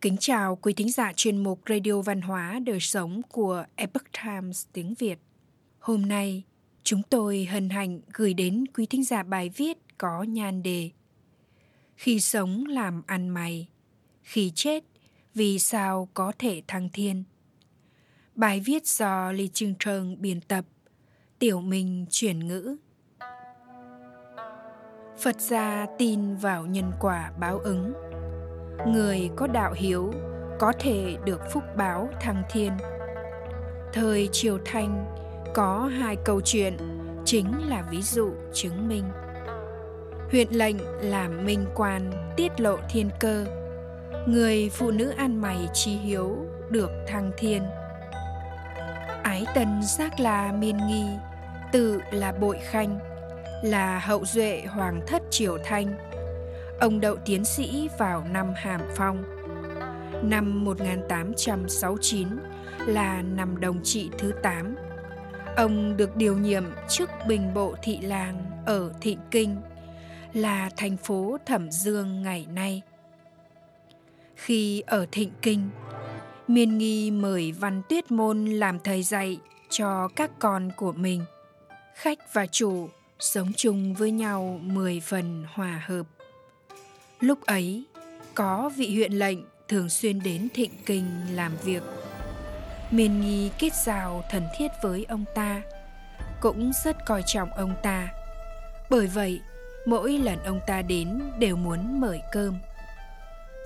Kính chào quý thính giả chuyên mục Radio Văn hóa Đời Sống của Epoch Times tiếng Việt. Hôm nay, chúng tôi hân hạnh gửi đến quý thính giả bài viết có nhan đề Khi sống làm ăn mày, khi chết vì sao có thể thăng thiên. Bài viết do Lý Trương Trơn biên tập, Tiểu Minh chuyển ngữ. Phật gia tin vào nhân quả báo ứng người có đạo hiếu có thể được phúc báo thăng thiên. Thời triều thanh có hai câu chuyện, chính là ví dụ chứng minh. Huyện lệnh làm minh quan tiết lộ thiên cơ. Người phụ nữ ăn mày chi hiếu được thăng thiên. Ái tân giác là miên nghi, tự là bội khanh, là hậu duệ hoàng thất triều thanh. Ông đậu tiến sĩ vào năm Hàm Phong. Năm 1869 là năm đồng trị thứ 8. Ông được điều nhiệm chức bình bộ thị làng ở Thịnh Kinh, là thành phố Thẩm Dương ngày nay. Khi ở Thịnh Kinh, Miên Nghi mời Văn Tuyết Môn làm thầy dạy cho các con của mình. Khách và chủ sống chung với nhau mười phần hòa hợp. Lúc ấy, có vị huyện lệnh thường xuyên đến Thịnh Kinh làm việc. miền Nghi kết giao thần thiết với ông ta, cũng rất coi trọng ông ta. Bởi vậy, mỗi lần ông ta đến đều muốn mời cơm.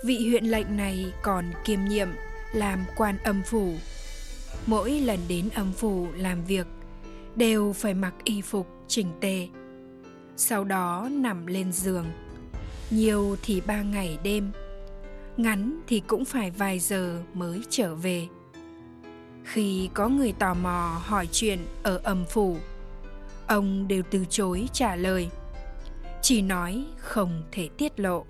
Vị huyện lệnh này còn kiêm nhiệm làm quan âm phủ. Mỗi lần đến âm phủ làm việc đều phải mặc y phục chỉnh tề. Sau đó nằm lên giường nhiều thì ba ngày đêm, ngắn thì cũng phải vài giờ mới trở về. Khi có người tò mò hỏi chuyện ở âm phủ, ông đều từ chối trả lời, chỉ nói không thể tiết lộ.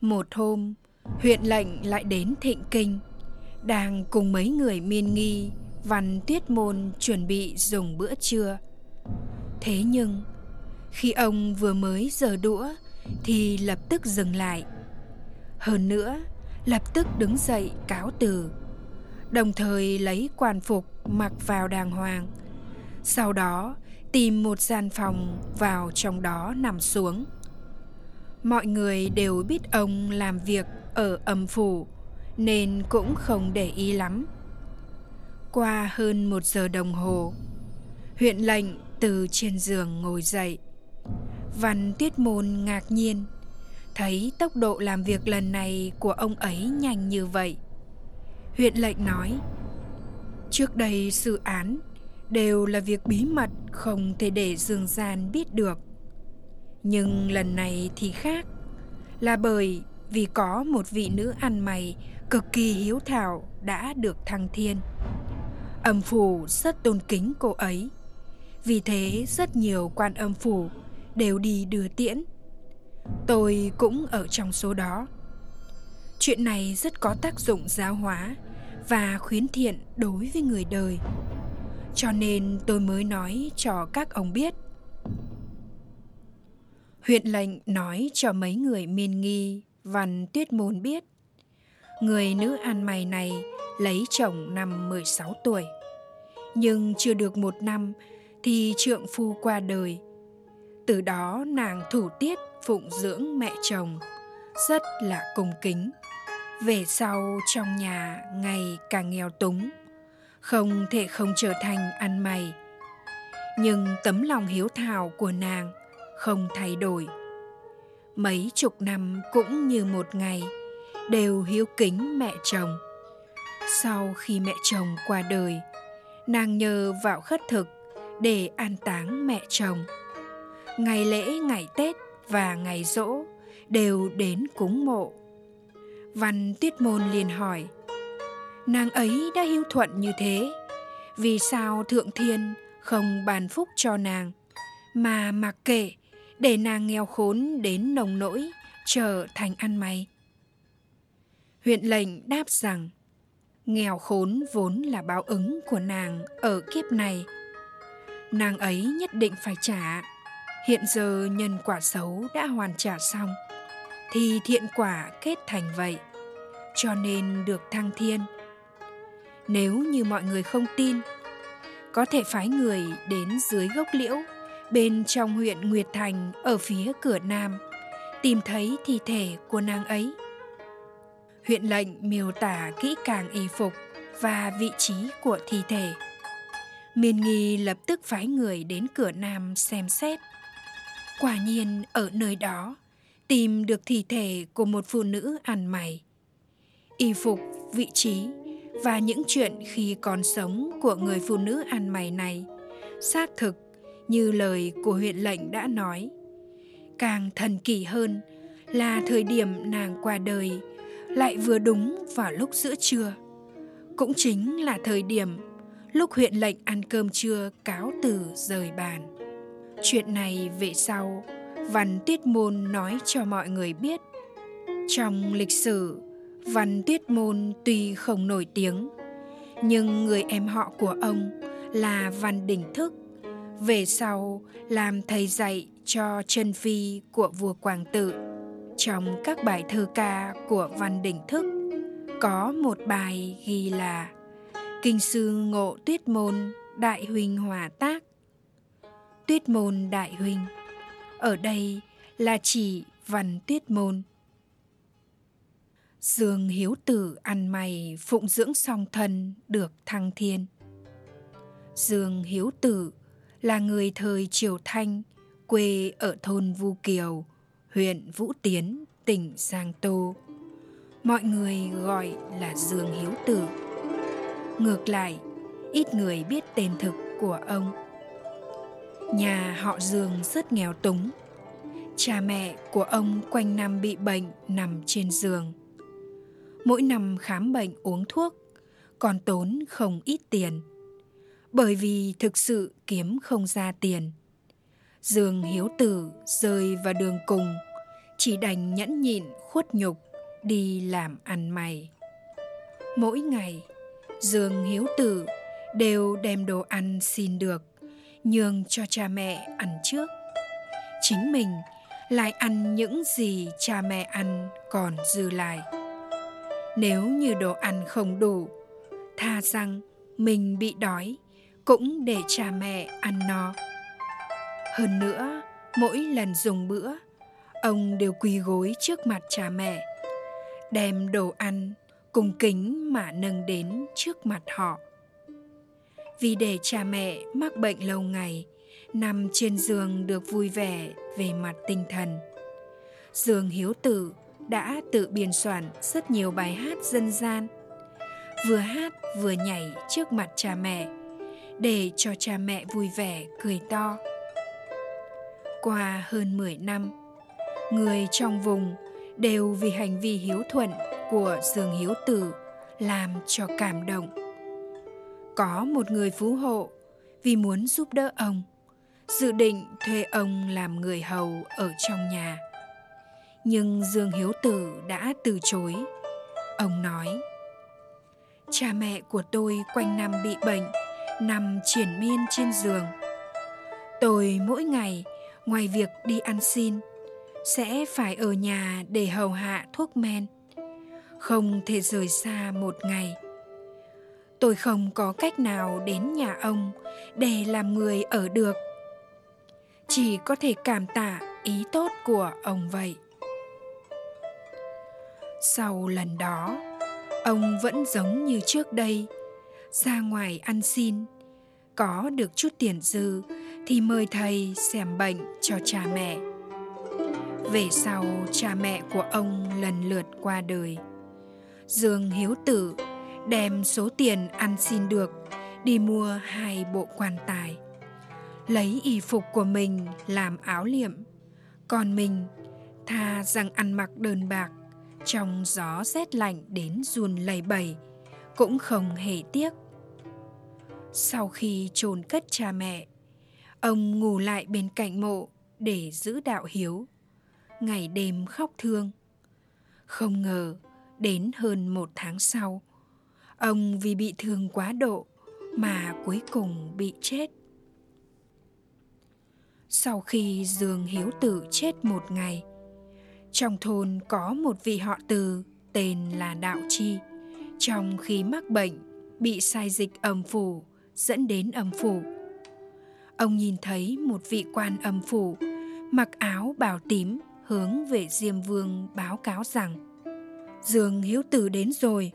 Một hôm, huyện lệnh lại đến thịnh kinh, đang cùng mấy người miên nghi văn tuyết môn chuẩn bị dùng bữa trưa. Thế nhưng khi ông vừa mới giở đũa, thì lập tức dừng lại. Hơn nữa, lập tức đứng dậy cáo từ, đồng thời lấy quan phục mặc vào đàng hoàng. Sau đó, tìm một gian phòng vào trong đó nằm xuống. Mọi người đều biết ông làm việc ở âm phủ, nên cũng không để ý lắm. Qua hơn một giờ đồng hồ, huyện lệnh từ trên giường ngồi dậy. Văn Tuyết Môn ngạc nhiên. Thấy tốc độ làm việc lần này của ông ấy nhanh như vậy. Huyện lệnh nói, Trước đây sự án đều là việc bí mật, không thể để dương gian biết được. Nhưng lần này thì khác, Là bởi vì có một vị nữ ăn mày cực kỳ hiếu thảo đã được thăng thiên. Âm phủ rất tôn kính cô ấy. Vì thế rất nhiều quan âm phủ đều đi đưa tiễn. Tôi cũng ở trong số đó. Chuyện này rất có tác dụng giáo hóa và khuyến thiện đối với người đời. Cho nên tôi mới nói cho các ông biết. Huyện lệnh nói cho mấy người miên nghi, văn tuyết môn biết. Người nữ ăn mày này lấy chồng năm 16 tuổi. Nhưng chưa được một năm thì trượng phu qua đời từ đó nàng thủ tiết phụng dưỡng mẹ chồng. Rất là cung kính. Về sau trong nhà ngày càng nghèo túng. Không thể không trở thành ăn mày. Nhưng tấm lòng hiếu thảo của nàng không thay đổi. Mấy chục năm cũng như một ngày đều hiếu kính mẹ chồng. Sau khi mẹ chồng qua đời, nàng nhờ vào khất thực để an táng mẹ chồng ngày lễ, ngày tết và ngày rỗ đều đến cúng mộ. Văn tuyết môn liền hỏi, nàng ấy đã hiếu thuận như thế, vì sao thượng thiên không bàn phúc cho nàng, mà mặc kệ để nàng nghèo khốn đến nồng nỗi trở thành ăn mày huyện lệnh đáp rằng, nghèo khốn vốn là báo ứng của nàng ở kiếp này. Nàng ấy nhất định phải trả Hiện giờ nhân quả xấu đã hoàn trả xong, thì thiện quả kết thành vậy, cho nên được thăng thiên. Nếu như mọi người không tin, có thể phái người đến dưới gốc liễu, bên trong huyện nguyệt thành ở phía cửa nam, tìm thấy thi thể của nàng ấy. Huyện lệnh miêu tả kỹ càng y phục và vị trí của thi thể. Miên nghi lập tức phái người đến cửa nam xem xét quả nhiên, ở nơi đó, tìm được thi thể của một phụ nữ ăn mày. Y phục, vị trí và những chuyện khi còn sống của người phụ nữ ăn mày này xác thực như lời của huyện lệnh đã nói. Càng thần kỳ hơn là thời điểm nàng qua đời lại vừa đúng vào lúc giữa trưa. Cũng chính là thời điểm lúc huyện lệnh ăn cơm trưa cáo từ rời bàn chuyện này về sau, văn tuyết môn nói cho mọi người biết. Trong lịch sử, văn tuyết môn tuy không nổi tiếng, nhưng người em họ của ông là văn đình thức, về sau làm thầy dạy cho chân phi của vua quảng tự. Trong các bài thơ ca của văn đình thức, có một bài ghi là, kinh sư ngộ tuyết môn, đại huynh hòa tác tuyết môn đại huynh ở đây là chỉ văn tuyết môn. Dương hiếu tử ăn mày phụng dưỡng song thân được thăng thiên. Dương hiếu tử là người thời triều thanh, quê ở thôn vu kiều, huyện vũ tiến, tỉnh giang tô. Mọi người gọi là dương hiếu tử. Ngược lại, ít người biết tên thực của ông. Nhà họ Dương rất nghèo túng. Cha mẹ của ông quanh năm bị bệnh nằm trên giường. Mỗi năm khám bệnh uống thuốc còn tốn không ít tiền. Bởi vì thực sự kiếm không ra tiền. Dương Hiếu Tử rơi vào đường cùng, chỉ đành nhẫn nhịn khuất nhục đi làm ăn mày. Mỗi ngày, Dương Hiếu Tử đều đem đồ ăn xin được nhường cho cha mẹ ăn trước. Chính mình lại ăn những gì cha mẹ ăn còn dư lại. Nếu như đồ ăn không đủ, tha rằng mình bị đói cũng để cha mẹ ăn no hơn nữa, mỗi lần dùng bữa, ông đều quỳ gối trước mặt cha mẹ, đem đồ ăn cùng kính mà nâng đến trước mặt họ vì để cha mẹ mắc bệnh lâu ngày, nằm trên giường được vui vẻ về mặt tinh thần. Dương hiếu tử đã tự biên soạn rất nhiều bài hát dân gian. Vừa hát vừa nhảy trước mặt cha mẹ, để cho cha mẹ vui vẻ, cười to. Qua hơn 10 năm, người trong vùng đều vì hành vi hiếu thuận của dương hiếu tử làm cho cảm động có một người phú hộ vì muốn giúp đỡ ông, dự định thuê ông làm người hầu ở trong nhà. Nhưng dương hiếu tử đã từ chối. Ông nói, cha mẹ của tôi quanh năm bị bệnh, nằm triển miên trên giường. Tôi mỗi ngày, ngoài việc đi ăn xin, sẽ phải ở nhà để hầu hạ thuốc men. Không thể rời xa một ngày tôi không có cách nào đến nhà ông để làm người ở được. Chỉ có thể cảm tạ ý tốt của ông vậy. Sau lần đó, ông vẫn giống như trước đây, ra ngoài ăn xin, có được chút tiền dư thì mời thầy xem bệnh cho cha mẹ. Về sau, cha mẹ của ông lần lượt qua đời. Dương hiếu tử đem số tiền ăn xin được, đi mua hai bộ quan tài. Lấy y phục của mình làm áo liệm. Còn mình tha rằng ăn mặc đơn bạc, trong gió rét lạnh đến run lầy bầy, cũng không hề tiếc. Sau khi chôn cất cha mẹ, ông ngủ lại bên cạnh mộ để giữ đạo hiếu. Ngày đêm khóc thương. Không ngờ đến hơn một tháng sau Ông vì bị thương quá độ mà cuối cùng bị chết. Sau khi Dương Hiếu Tử chết một ngày, Trong thôn có một vị họ từ tên là Đạo Chi. Trong khi mắc bệnh, bị sai dịch âm phủ, dẫn đến âm phủ. Ông nhìn thấy một vị quan âm phủ mặc áo bào tím hướng về Diêm Vương báo cáo rằng Dương Hiếu Tử đến rồi.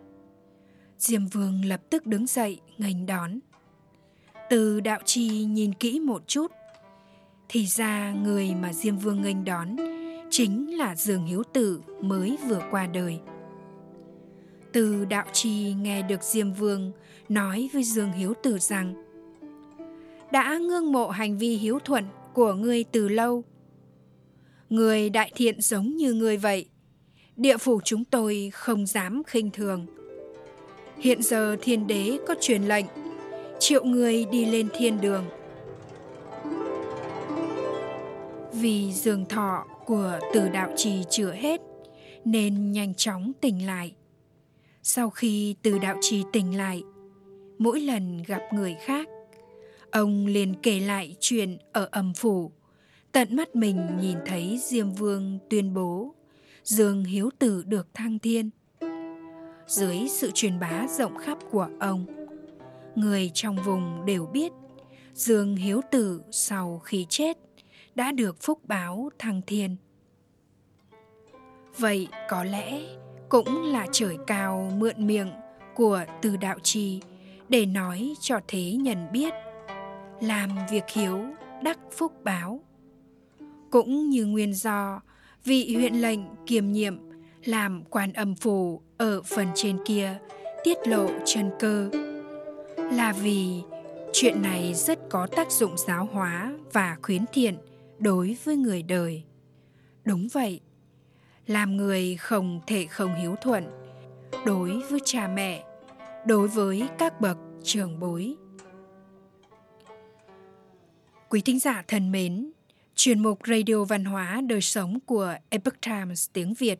Diêm Vương lập tức đứng dậy nghênh đón. Từ đạo trì nhìn kỹ một chút, thì ra người mà Diêm Vương nghênh đón chính là Dương Hiếu Tử mới vừa qua đời. Từ đạo trì nghe được Diêm Vương nói với Dương Hiếu Tử rằng đã ngương mộ hành vi hiếu thuận của ngươi từ lâu. Người đại thiện giống như ngươi vậy, địa phủ chúng tôi không dám khinh thường. Hiện giờ thiên đế có truyền lệnh, triệu người đi lên thiên đường. Vì giường thọ của từ đạo trì chữa hết, nên nhanh chóng tỉnh lại. Sau khi từ đạo trì tỉnh lại, mỗi lần gặp người khác, ông liền kể lại chuyện ở âm phủ, tận mắt mình nhìn thấy Diêm Vương tuyên bố Dương Hiếu Tử được thăng thiên. Dưới sự truyền bá rộng khắp của ông, người trong vùng đều biết Dương Hiếu Tử sau khi chết đã được phúc báo thăng thiên. Vậy có lẽ cũng là trời cao mượn miệng của từ đạo trì để nói cho thế nhân biết làm việc hiếu đắc phúc báo cũng như nguyên do vị huyện lệnh kiềm nhiệm làm quan âm phủ ở phần trên kia, tiết lộ chân cơ. Là vì chuyện này rất có tác dụng giáo hóa và khuyến thiện đối với người đời. Đúng vậy, làm người không thể không hiếu thuận đối với cha mẹ, đối với các bậc trường bối. Quý thính giả thân mến, chuyên mục radio văn hóa đời sống của epoch times tiếng việt